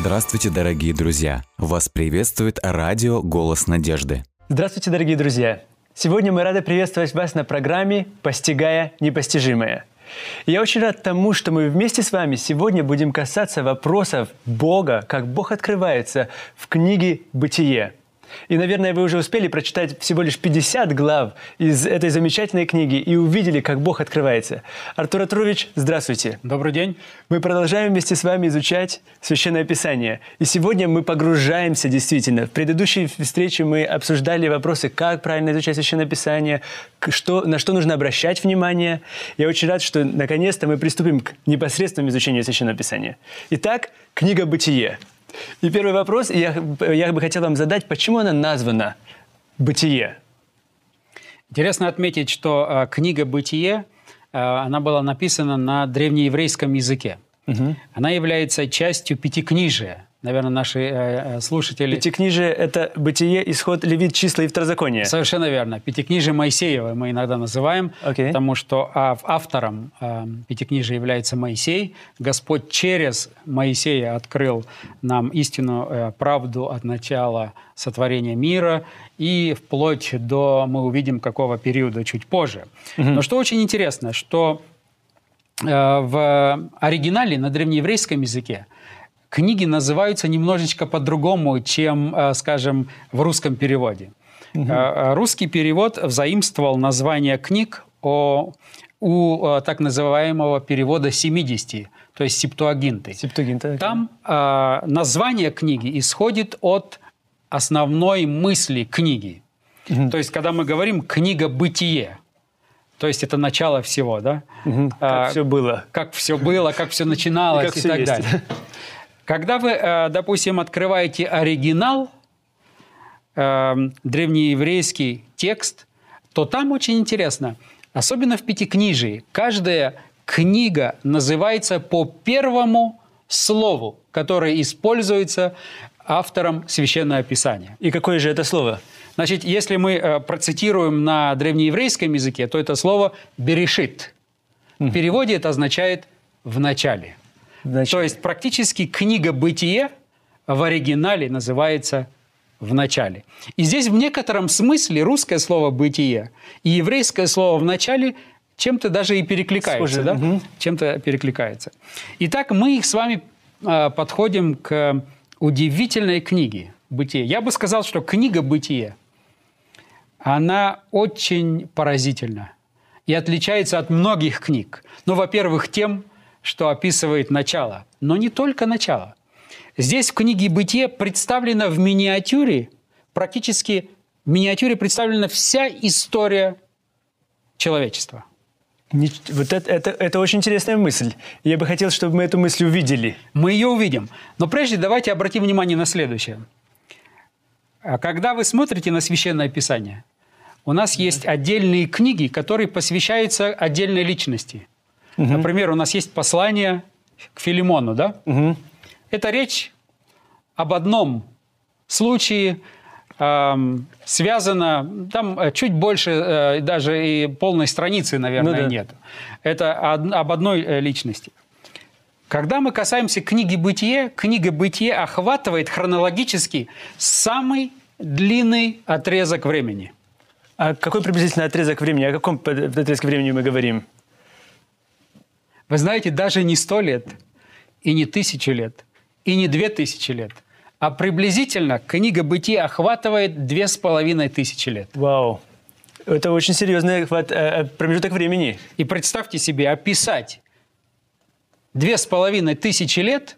Здравствуйте, дорогие друзья! Вас приветствует радио «Голос надежды». Здравствуйте, дорогие друзья! Сегодня мы рады приветствовать вас на программе «Постигая непостижимое». Я очень рад тому, что мы вместе с вами сегодня будем касаться вопросов Бога, как Бог открывается в книге «Бытие». И, наверное, вы уже успели прочитать всего лишь 50 глав из этой замечательной книги и увидели, как Бог открывается. Артур Артурович, здравствуйте. Добрый день. Мы продолжаем вместе с вами изучать Священное Писание. И сегодня мы погружаемся действительно. В предыдущей встрече мы обсуждали вопросы, как правильно изучать Священное Писание, что, на что нужно обращать внимание. Я очень рад, что наконец-то мы приступим к непосредственному изучению Священного Писания. Итак, книга «Бытие». И первый вопрос, я, я бы хотел вам задать, почему она названа «Бытие»? Интересно отметить, что э, книга «Бытие», э, она была написана на древнееврейском языке. Угу. Она является частью пятикнижия – наверное, наши э, э, слушатели... Пятикнижие – это бытие, исход, левит, числа и второзаконие. Совершенно верно. Пятикнижие Моисеева мы иногда называем, okay. потому что автором э, Пятикнижия является Моисей. Господь через Моисея открыл нам истину, э, правду от начала сотворения мира и вплоть до, мы увидим, какого периода чуть позже. Mm-hmm. Но что очень интересно, что э, в оригинале на древнееврейском языке книги называются немножечко по-другому, чем, э, скажем, в русском переводе. Угу. Русский перевод взаимствовал название книг о, у так называемого перевода 70, то есть септуагинты. Септуагинты. Там э, название книги исходит от основной мысли книги. Угу. То есть, когда мы говорим «книга бытие», то есть это начало всего, да? Угу. Как а, все было. Как все было, как все начиналось и, и так есть. далее. Когда вы, э, допустим, открываете оригинал, э, древнееврейский текст, то там очень интересно, особенно в Пятикнижии, каждая книга называется по первому слову, которое используется автором Священного Писания. И какое же это слово? Значит, если мы э, процитируем на древнееврейском языке, то это слово «берешит». В переводе это означает «в начале». Значит... То есть практически книга «Бытие» в оригинале называется «в начале». И здесь в некотором смысле русское слово «бытие» и еврейское слово «в начале» чем-то даже и перекликаются, да? Угу. Чем-то перекликается. Итак, мы их с вами э, подходим к удивительной книге «Бытие». Я бы сказал, что книга «Бытие» она очень поразительна и отличается от многих книг. Ну, во-первых, тем, что описывает начало, но не только начало. Здесь в книге «Бытие» представлена в миниатюре, практически в миниатюре представлена вся история человечества. Вот это, это, это очень интересная мысль. Я бы хотел, чтобы мы эту мысль увидели. Мы ее увидим. Но прежде давайте обратим внимание на следующее. А когда вы смотрите на Священное Писание, у нас есть отдельные книги, которые посвящаются отдельной личности. Угу. Например, у нас есть послание к Филимону, да? Угу. Это речь об одном случае, связано, там э, чуть больше, э, даже и полной страницы, наверное, ну, да. нет. Это об одной э, личности. Когда мы касаемся книги «Бытие», книга «Бытие» охватывает хронологически самый длинный отрезок времени. А какой приблизительно отрезок времени? О каком отрезке времени мы говорим? Вы знаете, даже не сто лет, и не тысячу лет, и не две тысячи лет, а приблизительно книга «Бытие» охватывает две с половиной тысячи лет. Вау! Это очень серьезный э, э, промежуток времени. И представьте себе, описать две с половиной тысячи лет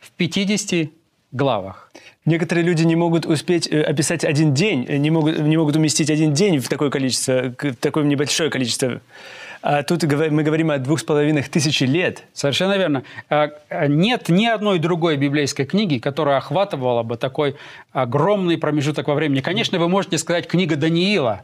в 50 главах. Некоторые люди не могут успеть э, описать один день, не могут, не могут уместить один день в такое количество, такое небольшое количество тут мы говорим о двух с половиной тысячи лет. Совершенно верно. А, а, нет ни одной другой библейской книги, которая охватывала бы такой огромный промежуток во времени. Конечно, вы можете сказать книга Даниила.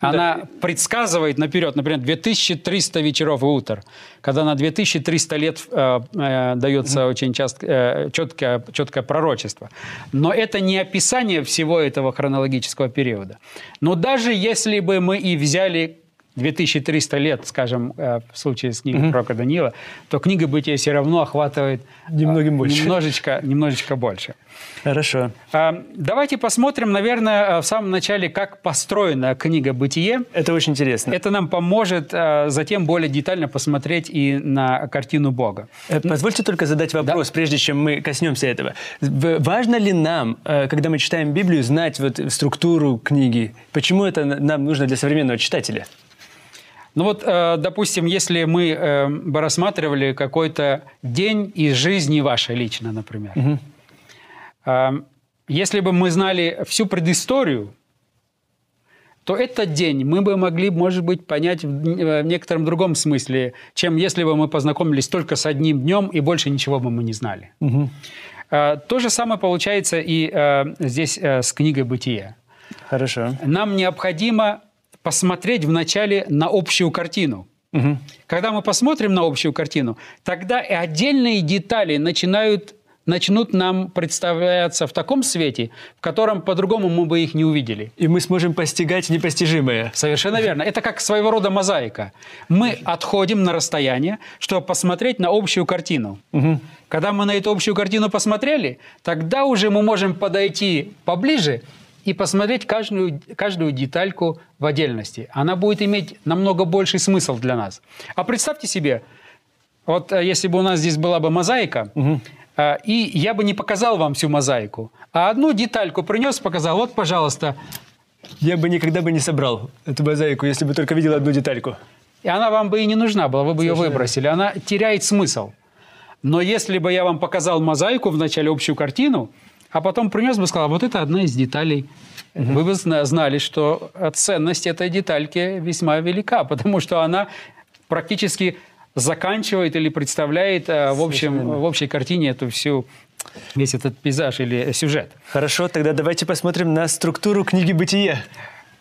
Она да. предсказывает наперед, например, 2300 вечеров и утр, когда на 2300 лет э, э, дается mm-hmm. очень часто, э, четкое, четкое пророчество. Но это не описание всего этого хронологического периода. Но даже если бы мы и взяли 2300 лет, скажем, э, в случае с книгой пророка Даниила, то книга Бытия все равно охватывает Немногим больше. Немножечко, немножечко больше. Хорошо. А, давайте посмотрим, наверное, в самом начале, как построена книга «Бытие». Это очень интересно. Это нам поможет затем более детально посмотреть и на картину Бога. Э, позвольте только задать вопрос, да. прежде чем мы коснемся этого. Важно ли нам, э, когда мы читаем Библию, знать вот структуру книги? Почему это нам нужно для современного читателя? Ну вот, э, допустим, если мы бы рассматривали какой-то день из жизни вашей лично, например, угу. Если бы мы знали всю предысторию, то этот день мы бы могли, может быть, понять в некотором другом смысле, чем если бы мы познакомились только с одним днем и больше ничего бы мы не знали. Угу. То же самое получается и э, здесь э, с книгой «Бытие». Хорошо. Нам необходимо посмотреть вначале на общую картину. Угу. Когда мы посмотрим на общую картину, тогда и отдельные детали начинают начнут нам представляться в таком свете, в котором по-другому мы бы их не увидели. И мы сможем постигать непостижимое. Совершенно верно. Это как своего рода мозаика. Мы отходим на расстояние, чтобы посмотреть на общую картину. Угу. Когда мы на эту общую картину посмотрели, тогда уже мы можем подойти поближе и посмотреть каждую, каждую детальку в отдельности. Она будет иметь намного больший смысл для нас. А представьте себе, вот э, если бы у нас здесь была бы мозаика, угу. И я бы не показал вам всю мозаику, а одну детальку принес, показал, вот, пожалуйста. Я бы никогда бы не собрал эту мозаику, если бы только видел одну детальку. И она вам бы и не нужна была, вы бы Совершенно. ее выбросили. Она теряет смысл. Но если бы я вам показал мозаику, вначале общую картину, а потом принес бы и сказал, вот это одна из деталей. Угу. Вы бы знали, что ценность этой детальки весьма велика, потому что она практически заканчивает или представляет э, в, общем, в общей картине эту всю весь этот пейзаж или сюжет. Хорошо, тогда давайте посмотрим на структуру книги «Бытие».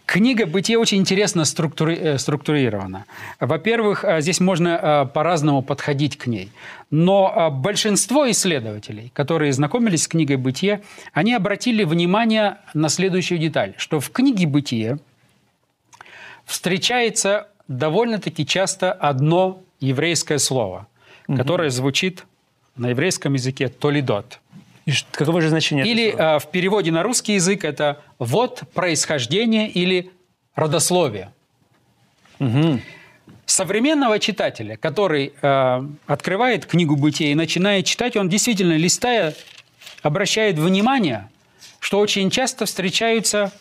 Книга «Бытие» очень интересно структури э, структурирована. Во-первых, э, здесь можно по-разному подходить к ней. Но большинство исследователей, которые знакомились с книгой «Бытие», они обратили внимание на следующую деталь, что в книге «Бытие» встречается довольно-таки часто одно еврейское слово, угу. которое звучит на еврейском языке «толидот». И каково же значение Или э, в переводе на русский язык это «вот происхождение» или «родословие». Угу. Современного читателя, который э, открывает книгу «Бытие» и начинает читать, он действительно, листая, обращает внимание, что очень часто встречаются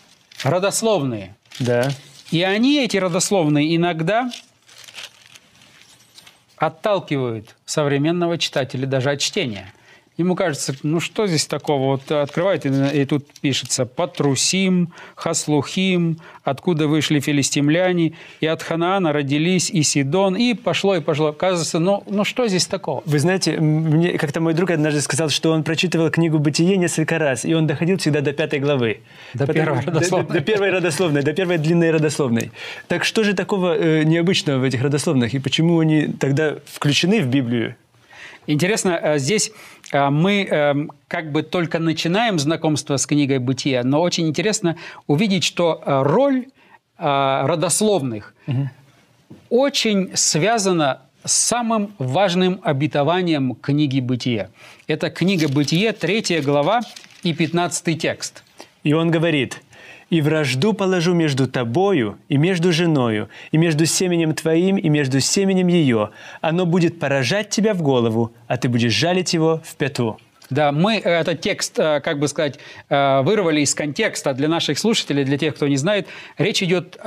родословные. Да. И они, эти родословные, иногда отталкивают современного читателя даже от чтения. Ему кажется, ну что здесь такого? Вот открывает, и, тут пишется «Патрусим, Хаслухим, откуда вышли филистимляне, и от Ханаана родились и Сидон», и пошло, и пошло. Кажется, ну, ну что здесь такого? Вы знаете, мне как-то мой друг однажды сказал, что он прочитывал книгу «Бытие» несколько раз, и он доходил всегда до пятой главы. До Потому, первой родословной. До, до первой родословной, до первой длинной родословной. Так что же такого э, необычного в этих родословных, и почему они тогда включены в Библию? Интересно, э, здесь э, мы э, как бы только начинаем знакомство с книгой «Бытия», но очень интересно увидеть, что роль родословных угу. очень связана с самым важным обетованием книги «Бытие». Это книга «Бытие», третья глава и пятнадцатый текст. И он говорит – и вражду положу между тобою и между женою, и между семенем твоим и между семенем ее. Оно будет поражать тебя в голову, а ты будешь жалить его в пяту». Да, мы этот текст, э, как бы сказать, э, вырвали из контекста для наших слушателей, для тех, кто не знает. Речь идет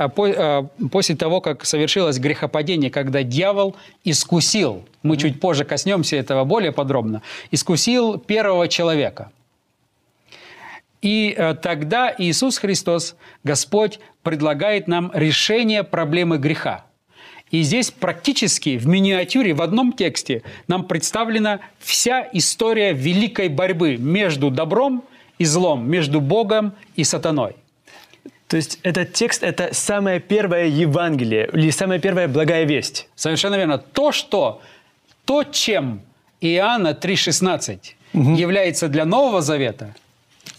после того, как совершилось грехопадение, когда дьявол искусил, мы чуть позже коснемся этого более подробно, искусил первого человека – и э, тогда Иисус Христос, Господь, предлагает нам решение проблемы греха. И здесь практически в миниатюре, в одном тексте, нам представлена вся история великой борьбы между добром и злом, между Богом и сатаной. То есть этот текст – это самое первое Евангелие или самая первая благая весть? Совершенно верно. То, что, то, чем Иоанна 3,16 угу. является для Нового Завета –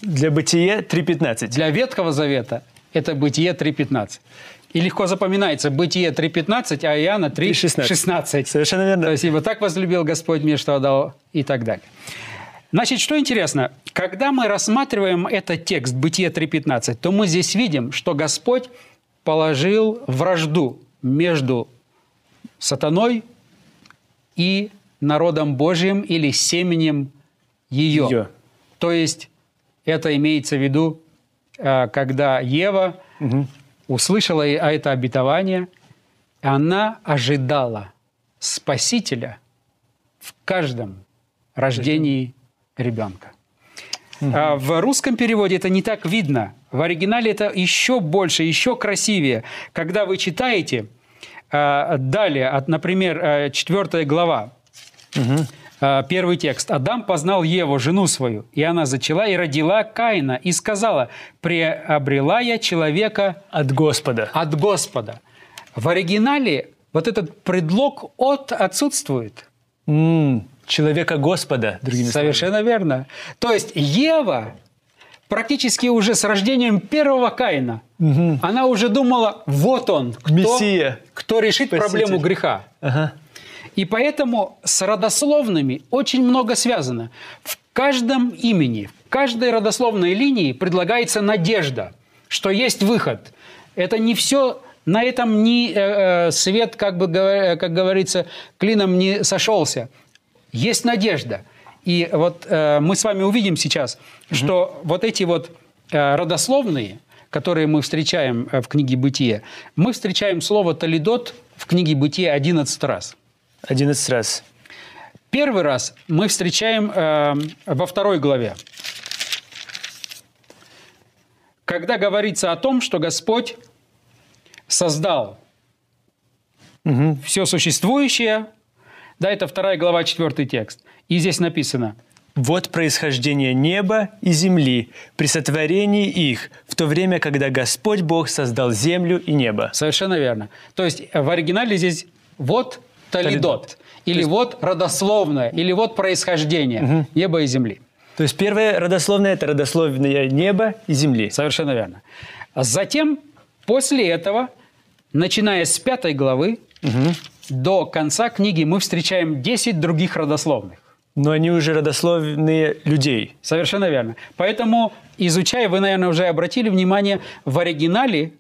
для Бытие 3.15. Для Ветхого Завета это Бытие 3.15. И легко запоминается Бытие 3.15, а Иоанна 3.16. Совершенно верно. То есть, ибо так возлюбил Господь мир, что отдал и так далее. Значит, что интересно, когда мы рассматриваем этот текст Бытие 3.15, то мы здесь видим, что Господь положил вражду между сатаной и народом Божьим или семенем ее. ее. То есть это имеется в виду, э, когда Ева угу. услышала это обетование, она ожидала Спасителя в каждом рождении ребенка. Угу. В русском переводе это не так видно. В оригинале это еще больше, еще красивее. Когда вы читаете э, далее, например, 4 э, глава, угу. Первый текст. «Адам познал Еву, жену свою, и она зачала и родила Каина, и сказала, приобрела я человека от Господа». От Господа. В оригинале вот этот предлог «от» отсутствует. Mm человека Господа, другими Совершенно словами. верно. То есть Ева практически уже с рождением первого Каина, угу. она уже думала, вот он, кто, Мессия. кто решит Спаситель. проблему греха. Ага. И поэтому с родословными очень много связано. В каждом имени, в каждой родословной линии предлагается надежда, что есть выход. Это не все на этом не э, э свет, как бы как говорится, клином не сошелся есть надежда. И вот э, мы с вами увидим сейчас, что угу. вот эти вот э, родословные, которые мы встречаем э, в книге «Бытие», мы встречаем слово «талидот» в книге «Бытие» 11 раз. 11 раз. Первый раз мы встречаем э, во второй главе, когда говорится о том, что Господь создал угу. все существующее да, это вторая глава, четвертый текст. И здесь написано. «Вот происхождение неба и земли при сотворении их, в то время, когда Господь Бог создал землю и небо». Совершенно верно. То есть в оригинале здесь «вот талидот», или есть... «вот родословное», или «вот происхождение угу. неба и земли». То есть первое родословное – это родословное неба и земли. Совершенно верно. Затем, после этого, начиная с пятой главы, угу до конца книги мы встречаем 10 других родословных. Но они уже родословные людей. Совершенно верно. Поэтому, изучая, вы, наверное, уже обратили внимание, в оригинале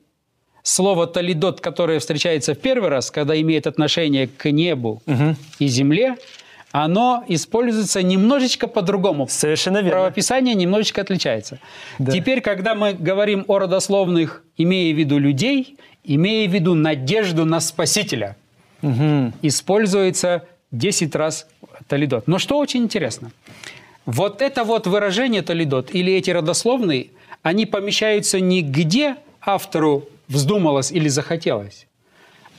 слово «талидот», которое встречается в первый раз, когда имеет отношение к небу угу. и земле, оно используется немножечко по-другому. Совершенно верно. Правописание немножечко отличается. Да. Теперь, когда мы говорим о родословных, имея в виду людей, имея в виду надежду на Спасителя – угу. используется 10 раз талидот. Но что очень интересно, вот это вот выражение талидот или эти родословные, они помещаются не где автору вздумалось или захотелось,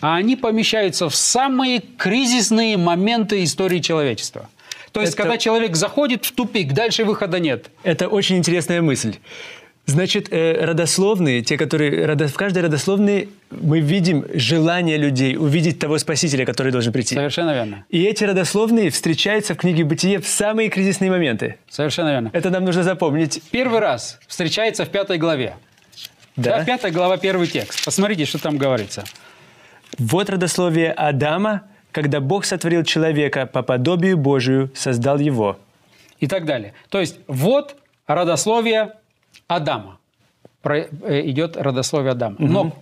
а они помещаются в самые кризисные моменты истории человечества. То есть, это... когда человек заходит в тупик, дальше выхода нет. Это очень интересная мысль. Значит, э, родословные, те, которые в каждой родословной мы видим желание людей увидеть того Спасителя, который должен прийти. Совершенно верно. И эти родословные встречаются в книге Бытие в самые кризисные моменты. Совершенно верно. Это нам нужно запомнить. Первый раз встречается в пятой главе. Да? да пятая глава, первый текст. Посмотрите, что там говорится. Вот родословие Адама, когда Бог сотворил человека по подобию Божию, создал его. И так далее. То есть вот родословие Адама. Про, э, идет родословие Адама. Угу. Но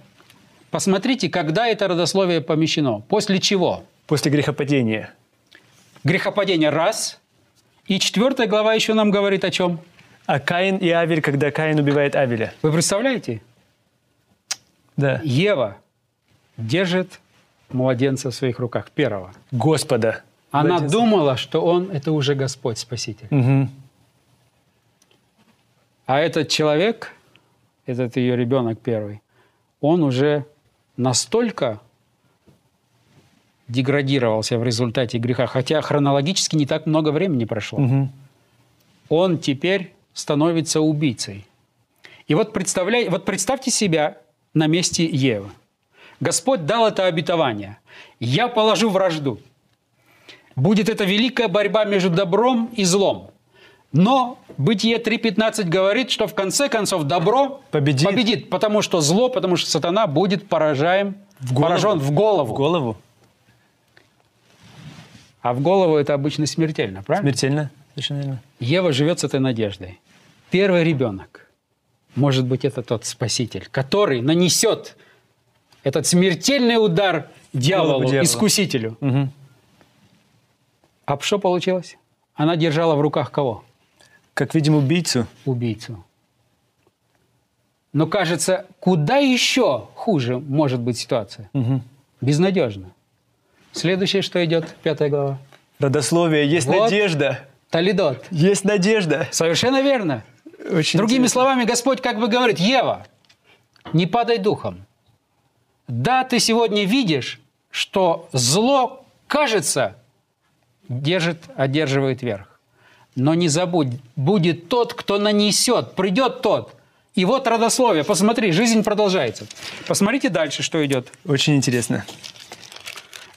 посмотрите, когда это родословие помещено. После чего? После грехопадения. Грехопадение раз. И четвертая глава еще нам говорит о чем? А Каин и Авель, когда Каин убивает Авеля. Вы представляете? Да. Ева держит младенца в своих руках, первого. Господа. Она младенца. думала, что он – это уже Господь, Спаситель. Угу. А этот человек, этот ее ребенок первый, он уже настолько деградировался в результате греха, хотя хронологически не так много времени прошло. Угу. Он теперь становится убийцей. И вот, представляй, вот представьте себя на месте Евы. Господь дал это обетование. «Я положу вражду». Будет это великая борьба между добром и злом. Но Бытие 3.15 говорит, что в конце концов добро Победит. победит, потому что зло, потому что сатана будет поражаем, В голову. поражен в голову. В голову. А в голову это обычно смертельно, правильно? Смертельно. Совершенно верно. Ева живет с этой надеждой. Первый ребенок, может быть, это тот спаситель, который нанесет этот смертельный удар дьяволу, дьявола. искусителю. Мгм. А что получилось? Она держала в руках кого? Как видим убийцу. Убийцу. Но кажется, куда еще хуже может быть ситуация? Мгм. Безнадежно. Следующее, что идет, пятая глава. Родословие. Есть Вот. надежда. Талидот. Есть надежда. Совершенно верно. Очень Другими интересно. словами, Господь как бы говорит, Ева, не падай духом. Да, ты сегодня видишь, что зло, кажется, держит, одерживает верх. Но не забудь, будет тот, кто нанесет, придет тот. И вот родословие. Посмотри, жизнь продолжается. Посмотрите дальше, что идет. Очень интересно.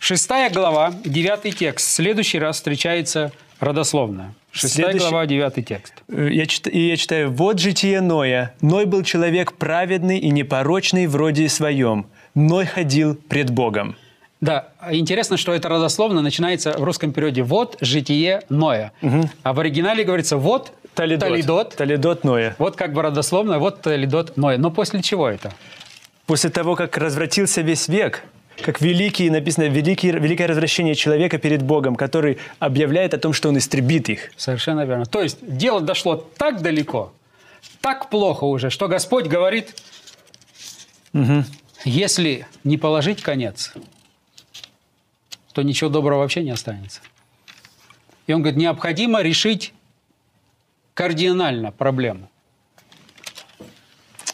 Шестая глава, девятый текст. В следующий раз встречается родословно. Шестая Следующий- глава, девятый текст. Э, Я чит- и я читаю, «Вот житие Ноя. Ной был человек праведный и непорочный в роде своем. Ной ходил пред Богом». Да, интересно, что это родословно начинается в русском переводе «вот житие Ноя». А в оригинале говорится «вот Талидот. Талидот». Талидот Ноя. Вот как бы родословно, вот Талидот Ноя. Но после чего это? После того, как развратился весь век, как великий, написано, великий, великое развращение человека перед Богом, который объявляет о том, что он истребит их. Совершенно верно. То есть дело дошло так далеко, так плохо уже, что Господь говорит, если не положить конец, то ничего доброго вообще не останется. И он говорит, необходимо решить кардинально проблему.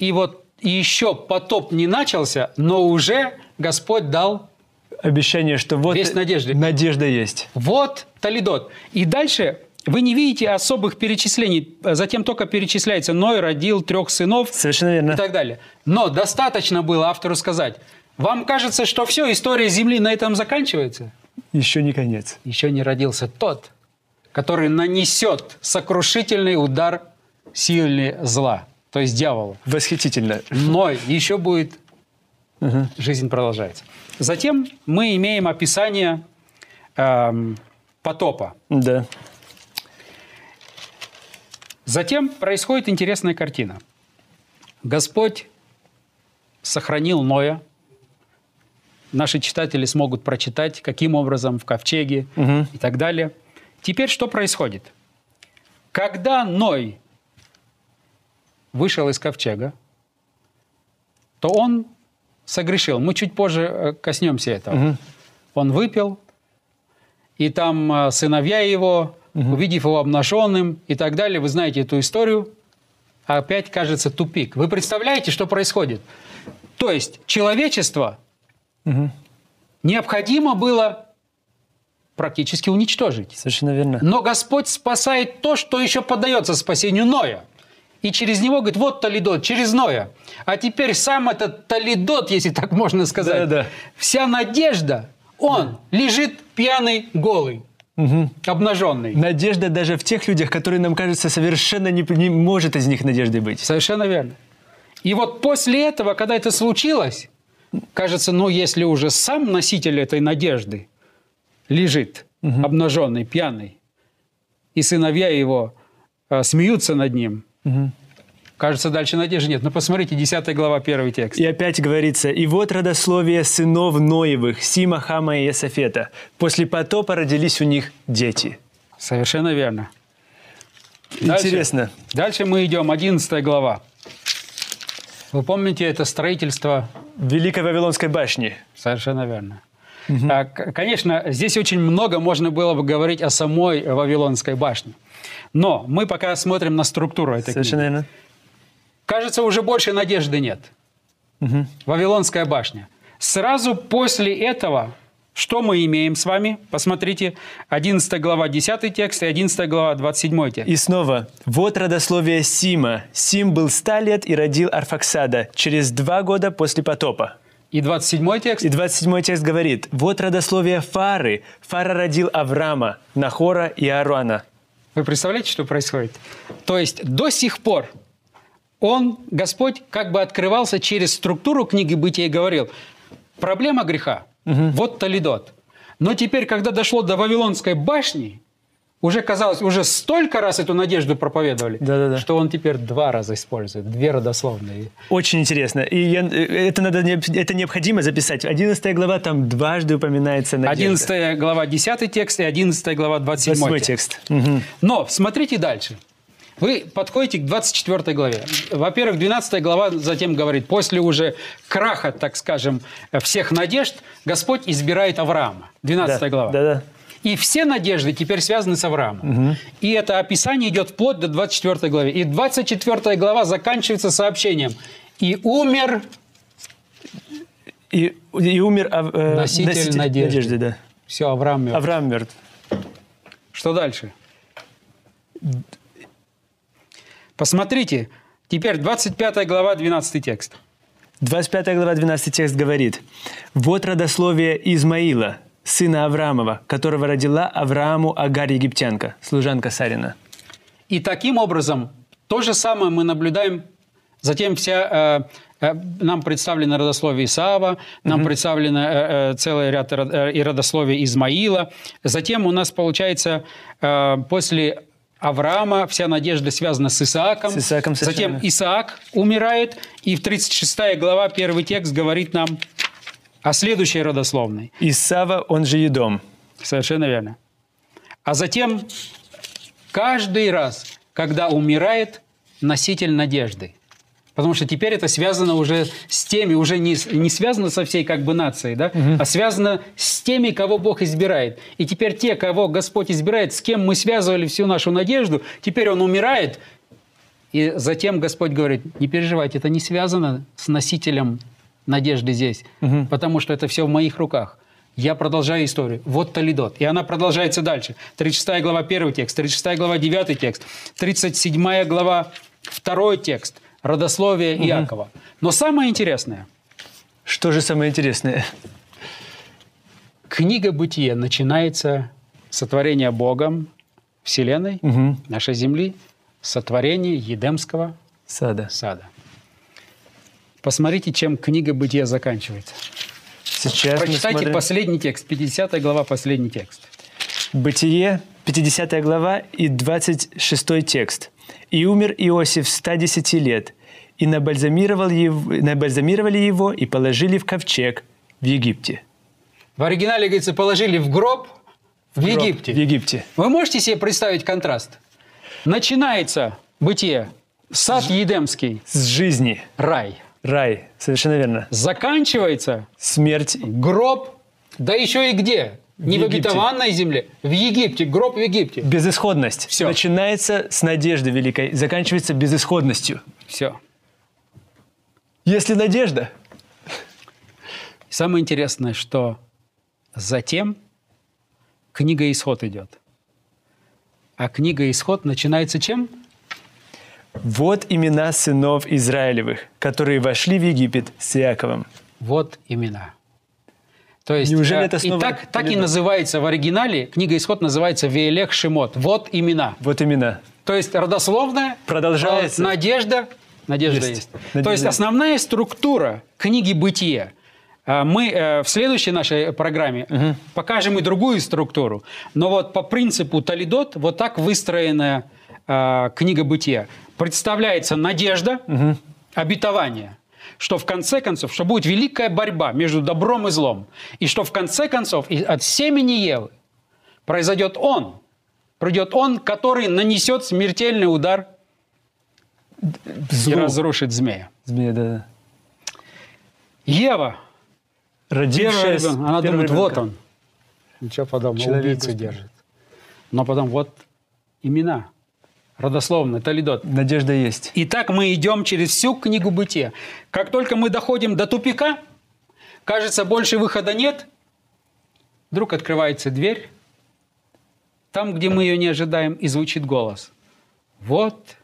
И вот еще потоп не начался, но уже Господь дал Обещание, что вот Есть надежда. надежда есть. Вот Талидот. И дальше вы не видите особых перечислений. Затем только перечисляется Ной родил трех сынов Совершенно верно. и так далее. Но достаточно было автору сказать, вам кажется, что все, история Земли на этом заканчивается? Еще не конец. Еще не родился тот, который нанесет сокрушительный удар силе зла, то есть дьяволу. Восхитительно. Ной еще будет, жизнь продолжается. Затем мы имеем описание эм, потопа. Да. Затем происходит интересная картина. Господь сохранил Ноя. Наши читатели смогут прочитать, каким образом в ковчеге и так далее. Теперь что происходит? Когда Ной вышел из ковчега, то он согрешил. Мы чуть позже э, коснемся этого. Он выпил, и там э, сыновья его, увидев его обнаженным и так далее, вы знаете эту историю, опять кажется тупик. Вы представляете, что происходит? То есть человечество необходимо было практически уничтожить. Совершенно верно. Но Господь спасает то, что еще поддается спасению Ноя. И через него говорит, вот Талидот, через Ноя. А теперь сам этот Талидот, если так можно сказать, Да-да. вся надежда, он лежит пьяный, голый, обнаженный. Надежда даже в тех людях, которые нам кажется совершенно не, не может из них надежды быть. Совершенно верно. И вот после этого, когда это случилось, кажется, ну, если уже сам носитель этой надежды лежит обнаженный, пьяный, и сыновья его э, смеются над ним, кажется, дальше надежды нет. Но посмотрите, 10 глава, первый текст. И опять говорится, «И вот родословие сынов Ноевых, Сима, Хама и Есафета. После потопа родились у них дети». Совершенно верно. Дальше. Интересно. Дальше мы идем, 11 глава. Вы помните это строительство Великой Вавилонской башни. Совершенно верно. К- Конечно, здесь очень много можно было бы говорить о самой Вавилонской башне. Но мы пока смотрим на структуру этой Совершенно книги. верно. Кажется, уже больше надежды нет. Вавилонская башня. Сразу после этого, что мы имеем с вами? Посмотрите, 11 глава 10 текст и 11 глава 27 текст. И снова, вот родословие Сима. Сим был ста лет и родил Арфаксада через два года после потопа. И 27 текст. И 27 текст говорит, вот родословие Фары. Фара родил Авраама, Нахора и Аруана. Вы представляете, что происходит? То есть до сих пор он, Господь, как бы открывался через структуру книги Бытия и говорил, проблема греха, угу. вот Толидот. Но теперь, когда дошло до Вавилонской башни, уже казалось, уже столько раз эту надежду проповедовали, Да-да-да. что он теперь два раза использует, две родословные. Очень интересно. И я, это, надо, это необходимо записать. 11 глава там дважды упоминается надежда. 11 глава 10 текст и 11 глава 27 текст. текст. Угу. Но смотрите дальше. Вы подходите к 24 главе. Во-первых, 12 глава затем говорит, после уже краха, так скажем, всех надежд, Господь избирает Авраама. 12 да, глава. Да, да. И все надежды теперь связаны с Авраамом. Угу. И это описание идет вплоть до 24 главы. И 24 глава заканчивается сообщением. «И умер...» И, и умер э, носитель, носитель надежды. надежды да. Все, Авраам мертв. Авраам мертв. Что дальше? Посмотрите, теперь 25 глава, 12 текст. 25 глава, 12 текст говорит. «Вот родословие Измаила, сына Авраамова, которого родила Аврааму Агарь египтянка, служанка Сарина. И таким образом то же самое мы наблюдаем. Затем вся, э, э, нам представлено родословие Исаава, нам угу. представлено э, э, целый ряд э, и родословий Измаила. Затем у нас получается э, после Авраама вся надежда связана с Исааком. С Исааком Затем Исаак умирает, и в 36 глава первый текст говорит нам а следующей родословной. Исава, он же Едом. Совершенно верно. А затем каждый раз, когда умирает носитель надежды, Потому что теперь это связано уже с теми, уже не, не связано со всей как бы нацией, да, угу. а связано с теми, кого Бог избирает. И теперь те, кого Господь избирает, с кем мы связывали всю нашу надежду, теперь он умирает. И затем Господь говорит, не переживайте, это не связано с носителем надежды здесь, угу. потому что это все в моих руках. Я продолжаю историю. Вот Толидот. И она продолжается дальше. 36 глава, первый текст, 36 глава, девятый текст, 37 глава, второй текст, родословие угу. Иакова. Но самое интересное... Что же самое интересное? Книга Бытия начинается с сотворения Богом Вселенной, угу. нашей Земли, сотворения Едемского сада. сада. Посмотрите, чем книга Бытия заканчивается. Сейчас Прочитайте смотрим... последний текст, 50 глава, последний текст. Бытие, 50 глава и 26 текст. «И умер Иосиф 110 лет, и набальзамировал его, набальзамировали его и положили в ковчег в Египте». В оригинале говорится, положили в гроб в, в Египте. В Египте. Вы можете себе представить контраст? Начинается бытие, сад Едемский. С жизни. Рай. Рай, совершенно верно. Заканчивается смерть. Гроб, да еще и где? Не в, в обетованной земле, в Египте, гроб в Египте. Безысходность. Все. Начинается с надежды великой, заканчивается безысходностью. Все. Если надежда. Самое интересное, что затем книга Исход идет. А книга Исход начинается чем? Вот имена сынов Израилевых, которые вошли в Египет с Иаковом. Вот имена. То есть, Неужели э, это снова... И так, так и называется в оригинале, книга Исход называется Веелех Шимот. Вот имена. Вот имена. То есть родословная, продолжается. Э, надежда, надежда есть. есть. Надежда. То есть основная структура книги Бытия. Э, мы в следующей нашей программе угу. покажем и другую структуру. Но вот по принципу Талидот вот так выстроенная книга Бытия представляется надежда, угу. обетование, что в конце концов, что будет великая борьба между добром и злом, и что в конце концов от семени Евы произойдет Он, придет Он, который нанесет смертельный удар Злу. и разрушит змея. Змея, да. Ева, родившая, она думает, ребенка. вот он. Ничего подобного, Человек убийцу держит. Но потом вот имена – Родословно, Толидот. Надежда есть. Итак, мы идем через всю книгу Бытия. Как только мы доходим до тупика, кажется, больше выхода нет, вдруг открывается дверь, там, где мы ее не ожидаем, и звучит голос. Вот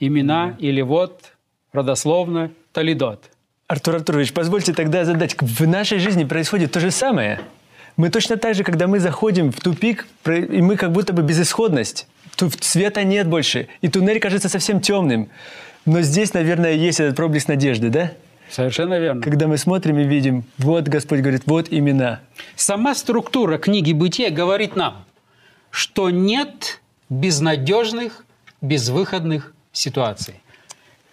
имена да. или вот родословно Толидот. Артур Артурович, позвольте тогда задать, в нашей жизни происходит то же самое – Мы точно так же, когда мы заходим в тупик, и мы как будто бы безысходность. Тут света нет больше, и туннель кажется совсем темным. Но здесь, наверное, есть этот проблеск надежды, да? Совершенно верно. Когда мы смотрим и видим, вот Господь говорит, вот имена. Сама структура книги Бытия говорит нам, что нет безнадежных, безвыходных ситуаций.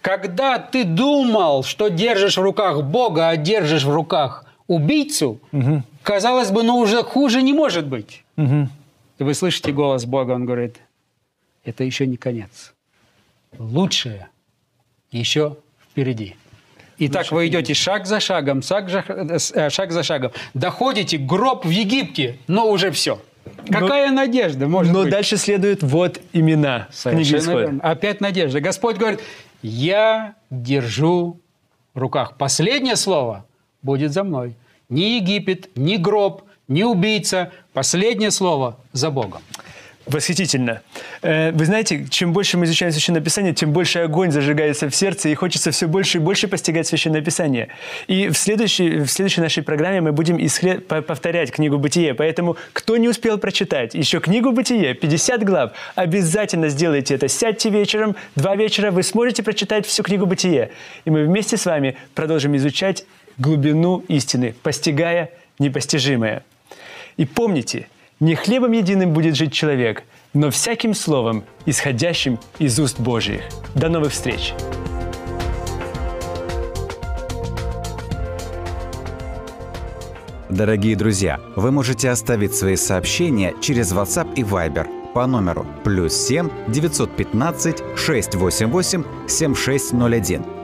Когда ты думал, что держишь в руках Бога, а держишь в руках убийцу, угу. Казалось бы, ну уже хуже не может быть. Угу. И вы слышите голос Бога, он говорит, это еще не конец. Лучшее еще впереди. И так вы идете шаг за шагом, шаг за, э, шаг за шагом. Доходите гроб в Египте, но уже все. Какая но, надежда может но быть? Но дальше следуют вот имена книги Исхода. Опять надежда. Господь говорит, я держу в руках. Последнее слово будет за мной. Ни Египет, ни гроб, ни убийца. Последнее слово за Богом. Восхитительно. Э, вы знаете, чем больше мы изучаем Священное Писание, тем больше огонь зажигается в сердце, и хочется все больше и больше постигать Священное Писание. И в следующей, в следующей нашей программе мы будем исслед... повторять книгу «Бытие». Поэтому, кто не успел прочитать еще книгу «Бытие», 50 глав, обязательно сделайте это. Сядьте вечером, два вечера, вы сможете прочитать всю книгу «Бытие». И мы вместе с вами продолжим изучать глубину истины, постигая непостижимое. И помните – не хлебом единым будет жить человек, но всяким словом, исходящим из уст Божьих. До новых встреч! Дорогие друзья, вы можете оставить свои сообщения через WhatsApp и Viber по номеру плюс 7 915 688 7601